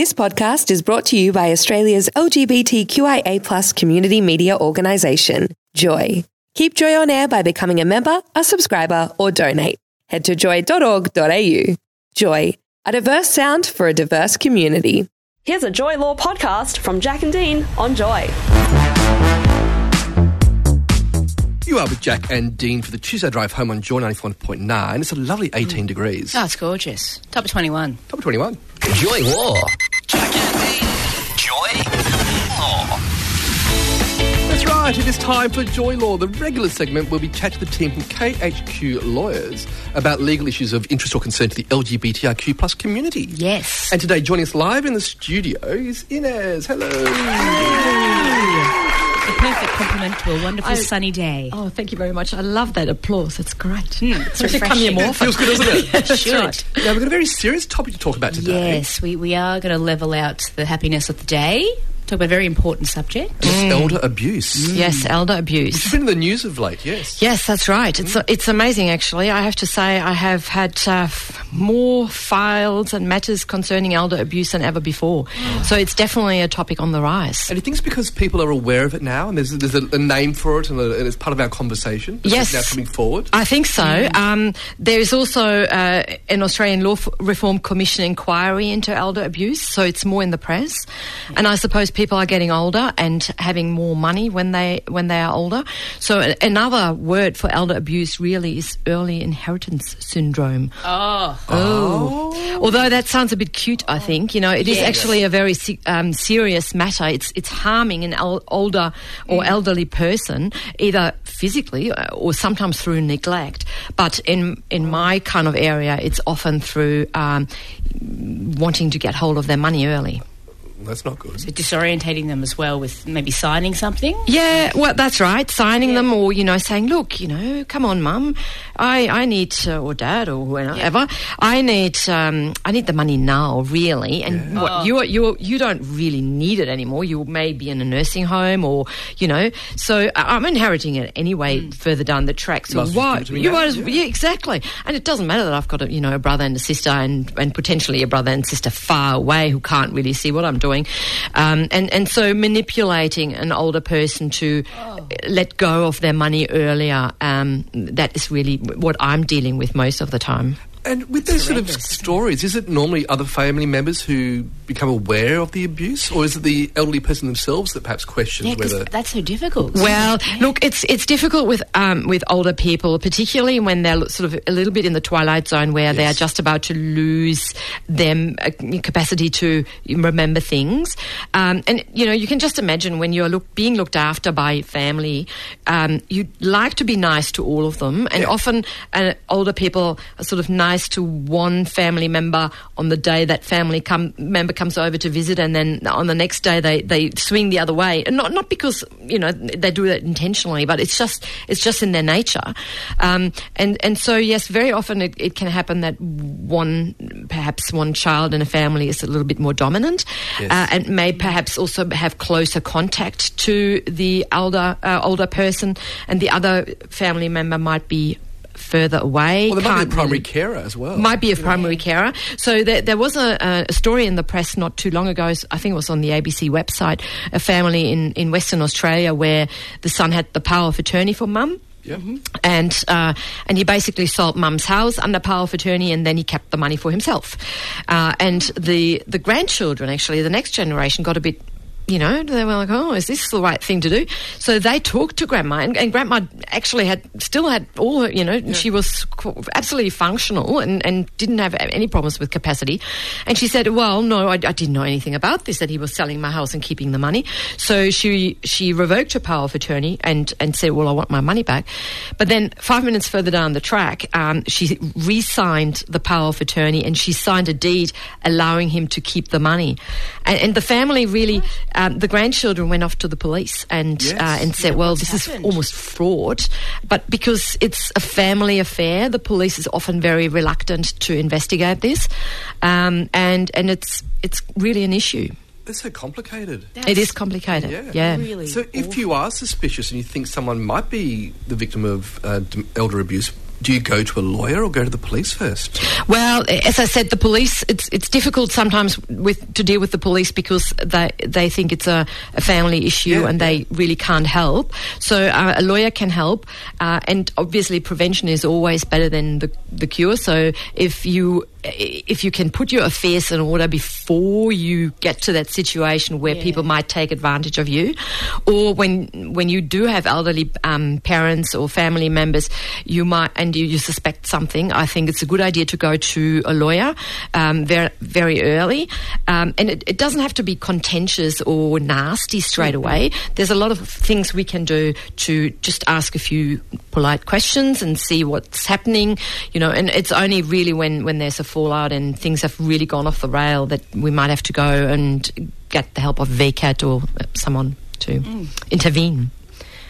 This podcast is brought to you by Australia's LGBTQIA community media organisation, Joy. Keep Joy on air by becoming a member, a subscriber, or donate. Head to joy.org.au. Joy, a diverse sound for a diverse community. Here's a Joy Law podcast from Jack and Dean on Joy. You are with Jack and Dean for the Tuesday drive home on Joy 94.9. It's a lovely 18 degrees. Oh, it's gorgeous. Top of 21. Top of 21. Joy Law. Right, it is time for Joy Law, the regular segment where we chat to the team from KHQ Lawyers about legal issues of interest or concern to the LGBTIQ plus community. Yes. And today, joining us live in the studio is Inez. Hello. The perfect complement to a wonderful I- sunny day. Oh, thank you very much. I love that applause. It's great. Hmm, it's I should come here refreshing. more. It feels good, doesn't it? That's Should. right. now, we've got a very serious topic to talk about today. Yes, we, we are going to level out the happiness of the day. Talk about a very important subject. It's elder abuse. Yes, elder It's abuse. been in the news of late, yes. Yes, that's right. It's it's amazing, actually. I have to say, I have had uh, f- more files and matters concerning elder abuse than ever before. So it's definitely a topic on the rise. And do you think it's because people are aware of it now and there's, there's a, a name for it and, a, and it's part of our conversation? It's Yes. now coming forward? I think so. Um, there is also uh, an Australian Law F- Reform Commission inquiry into elder abuse, so it's more in the press. And I suppose people are getting older and having more money when they when they are older. So a- another word for elder abuse really is early inheritance syndrome. Oh. Oh. Although that sounds a bit cute, I think. You know, it is Yes. actually a very um, serious matter. It's it's harming an el- older or elderly person, either physically uh, or sometimes through neglect. But in in my kind of area, it's often through um, wanting to get hold of their money early. That's not good. So disorientating them as well with maybe signing something. Yeah, well, that's right. Signing them, or you know, saying, "Look, you know, come on, mum, I, I need, uh, or dad, or whatever, I need, um, I need the money now, really." And what you, you, you don't really need it anymore. You may be in a nursing home, or you know, so I- I'm inheriting it anyway further down the track. So Might why? give it to me You now, might as, yeah. yeah, exactly. And it doesn't matter that I've got a, you know, a brother and a sister, and and potentially a brother and sister far away who can't really see what I'm doing, um, and and so manipulating an older person to let go of their money earlier. Um, that is really what I'm dealing with most of the time. And with those sort of horrendous, isn't stories, is it normally other family members who become aware of the abuse, or is it the elderly person themselves that perhaps questions Yeah, whether? that's so difficult. Well, look, it's it's difficult with um, with older people, particularly when they're sort of a little bit in the twilight zone, where they are just about to lose them uh, capacity to remember things. Um, and you know, you can just imagine when you're look, being looked after by family, um, you'd like to be nice to all of them, and Yeah. often uh, older people are sort of nice to one family member on the day that family come, member comes over to visit, and then on the next day they, they swing the other way. And not not because you know they do that intentionally, but it's just it's just in their nature. Um, and and so yes, very often it, it can happen that one perhaps one child in a family is a little bit more dominant, Yes. uh, and may perhaps also have closer contact to the elder uh, older person, and the other family member might be further away. well, there might be a primary really- carer as well. might be a primary carer. So there, there was a, a story in the press not too long ago. I think it was on the ABC website. A family in, in Western Australia where the son had the power of attorney for mum. Yeah. And uh, and he basically sold mum's house under power of attorney, and then he kept the money for himself. Uh, and the the grandchildren, actually, the next generation, got a bit. You know, they were like, "Oh, is this the right thing to do?" So they talked to grandma, and, and grandma actually had still had all her. You know, she was absolutely functional and, and didn't have any problems with capacity. And she said, "Well, no, I, I didn't know anything about this. That he was selling my house and keeping the money." So she she revoked her power of attorney and and said, "Well, I want my money back." But then five minutes further down the track, um, she re-signed the power of attorney and she signed a deed allowing him to keep the money. And, and the family really, um, the grandchildren went off to the police and Yes. uh, and said, "Well, this happened?" is almost fraud." But because it's a family affair, the police is often very reluctant to investigate this, um, and and it's it's really an issue. It's so complicated. it is complicated. Yeah. Yeah. Really So if you are suspicious and you think someone might be the victim of uh, elder abuse, do you go to a lawyer or go to the police first? Well, as I said, the police. It's it's difficult sometimes with to deal with the police because they they think it's a, a family issue Yeah, and yeah. they really can't help. So uh, a lawyer can help, uh, and obviously prevention is always better than the the cure. So if you if you can put your affairs in order before you get to that situation where people might take advantage of you, or when when you do have elderly um, parents or family members, you might and you, you suspect something. I think it's a good idea to go to a lawyer um, very very early, um, and it, it doesn't have to be contentious or nasty straight away. There's a lot of things we can do to just ask a few polite questions and see what's happening, you know. And it's only really when when there's a fallout and things have really gone off the rail that we might have to go and get the help of VCAT or uh, someone to mm. intervene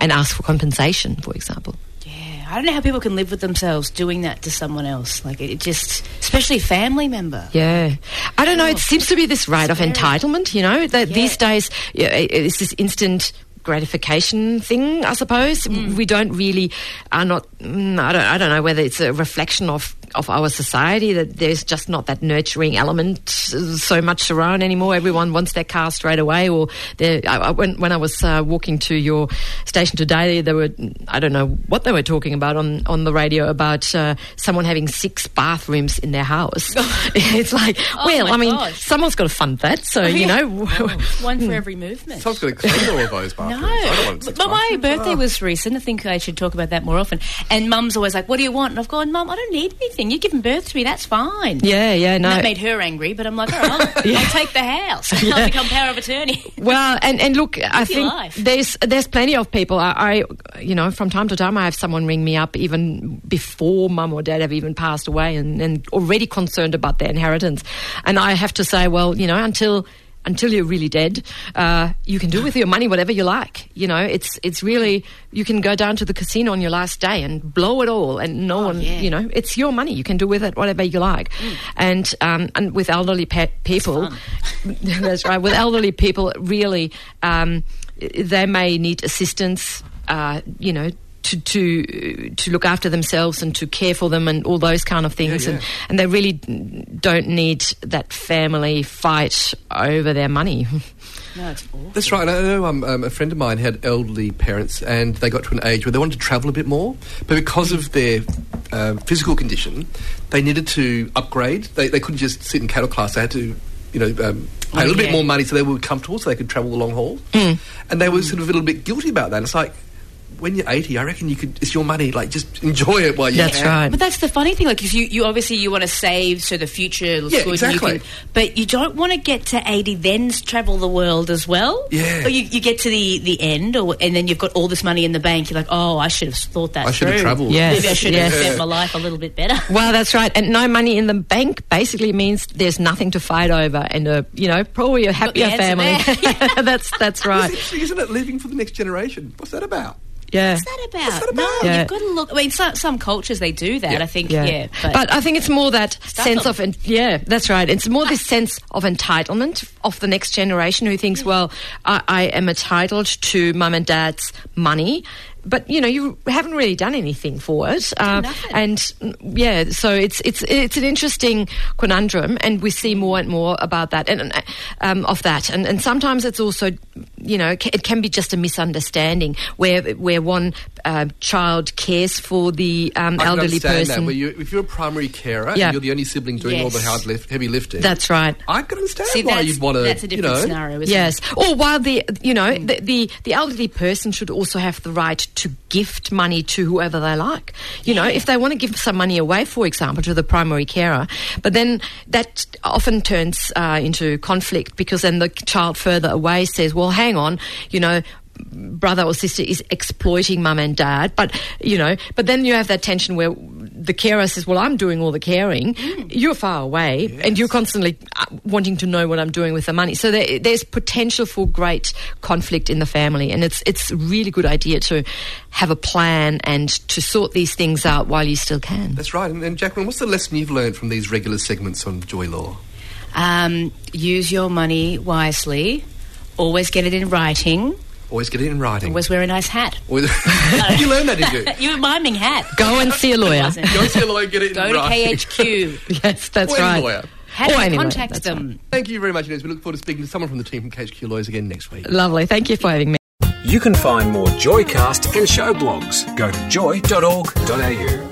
and ask for compensation, for example. Yeah, I don't know how people can live with themselves doing that to someone else. Like it just, especially family member. Yeah, I don't know. It oh. seems to be this right of entitlement. You know that Yeah. these days yeah, it- it's this instant gratification thing. I suppose mm. we don't really are not. mm, I don't. I don't know whether it's a reflection of of our society that there's just not that nurturing element so much around anymore. Everyone wants their car straight away. Or I, I, when when I was uh, walking to your station today, there were I don't know what they were talking about on on the radio about uh, someone having six bathrooms in their house. it's like, Oh well, I mean, gosh. someone's got to fund that. So you Yeah. know, One for every movement. Someone's got to clean all of those bathrooms. No, I don't want six but my bathrooms. birthday Oh. was recent. I think I should talk about that more often. And Mum's always like, "What do you want?" And I've gone, "Mum, I don't need anything. You're giving birth to me. That's fine." yeah, yeah, And no. that made her angry, but I'm like, all right, I'll, I'll take the house. I'll become power of attorney. Well, and, and look, I think life. there's there's plenty of people. I, I, you know, from time to time, I have someone ring me up even before mum or dad have even passed away, and, and already concerned about their inheritance. And I have to say, well, you know, until until you're really dead, uh, you can do with your money whatever you like. You know, it's it's really you can go down to the casino on your last day and blow it all, and no one, yeah. you know, it's your money. You can do with it whatever you like. And um, and with elderly pe- people, that's right. With elderly people, really, um, they may need assistance. Uh, you know. To, to to look after themselves and to care for them and all those kind of things Yeah, and yeah. and they really don't need that family fight over their money. No, it's awful. That's right. and I know um, um, a friend of mine had elderly parents, and they got to an age where they wanted to travel a bit more, but because of their um physical condition, they needed to upgrade. They, they couldn't just sit in cattle class. They had to, you know, um, pay a little bit more money so they were comfortable, so they could travel the long haul. And they were sort of a little bit guilty about that. It's like when you're 80, I reckon you could. It's your money. Like just enjoy it while you That's can. right. But that's the funny thing, like, because you, you obviously you want to save so the future looks Yeah, good. exactly. And you can, but you don't want to get to eighty then travel the world as well. Yeah. Or you, you get to the, the end, or and then you've got all this money in the bank. You're like, oh, I should have thought that. I should have travelled. Yes, Maybe I should yes. have spent my life a little bit better. Well, that's right. And no money in the bank basically means there's nothing to fight over, and a you know probably a happier family. that's that's right. Isn't it? Living for the next generation. What's that about? Yeah. What's that about? that No. Yeah. you've got to look. I mean, some, some cultures they do that. Yeah. I think, yeah. but, I think it's more that sense of en- yeah, that's right. It's more this sense of entitlement of the next generation who thinks, mm. well, I, I am entitled to mum and dad's money. But you know, you haven't really done anything for it, uh, nothing. and mm, yeah, so it's it's it's an interesting conundrum, and we see more and more about that and and, um, of that, and and sometimes it's also, you know, it can be just a misunderstanding where where one uh, child cares for the um, I can elderly understand person. that. Where you, if you're a primary carer Yeah. and you're the only sibling doing all the hard lift, heavy lifting, That's right. I can understand See, why that's, you'd want to. that's a you different know, scenario, isn't Yes. Or while the you know Hmm. the, the the elderly person should also have the right to gift money to whoever they like. You know, if they want to give some money away, for example, to the primary carer, but then that often turns uh, into conflict because then the child further away says, "Well, hang on, you know." Brother or sister is exploiting mum and dad but you know but then you have that tension where the carer says well i'm doing all the caring you're far away and you're constantly uh, wanting to know what i'm doing with the money so there, there's potential for great conflict in the family and it's it's a really good idea to have a plan and to sort these things out while you still can That's right. And, and Jacqueline, what's the lesson you've learned from these regular segments on Joy Law? Um, use your money wisely. Always get it in writing. Always get it in writing. Always wear a nice hat. Always- you learned that, did you? You were miming hat. Go and see a lawyer. Wasn't. Go see a lawyer, get it Go in to writing. KHQ. yes, that's Or any right. lawyer. How Or do you any contact that's them? Thank you very much, Inez. We look forward to speaking to someone from the team from KHQ Lawyers again next week. Lovely. Thank you for having me. You can find more Joycast and show blogs. Go to joy.org.au.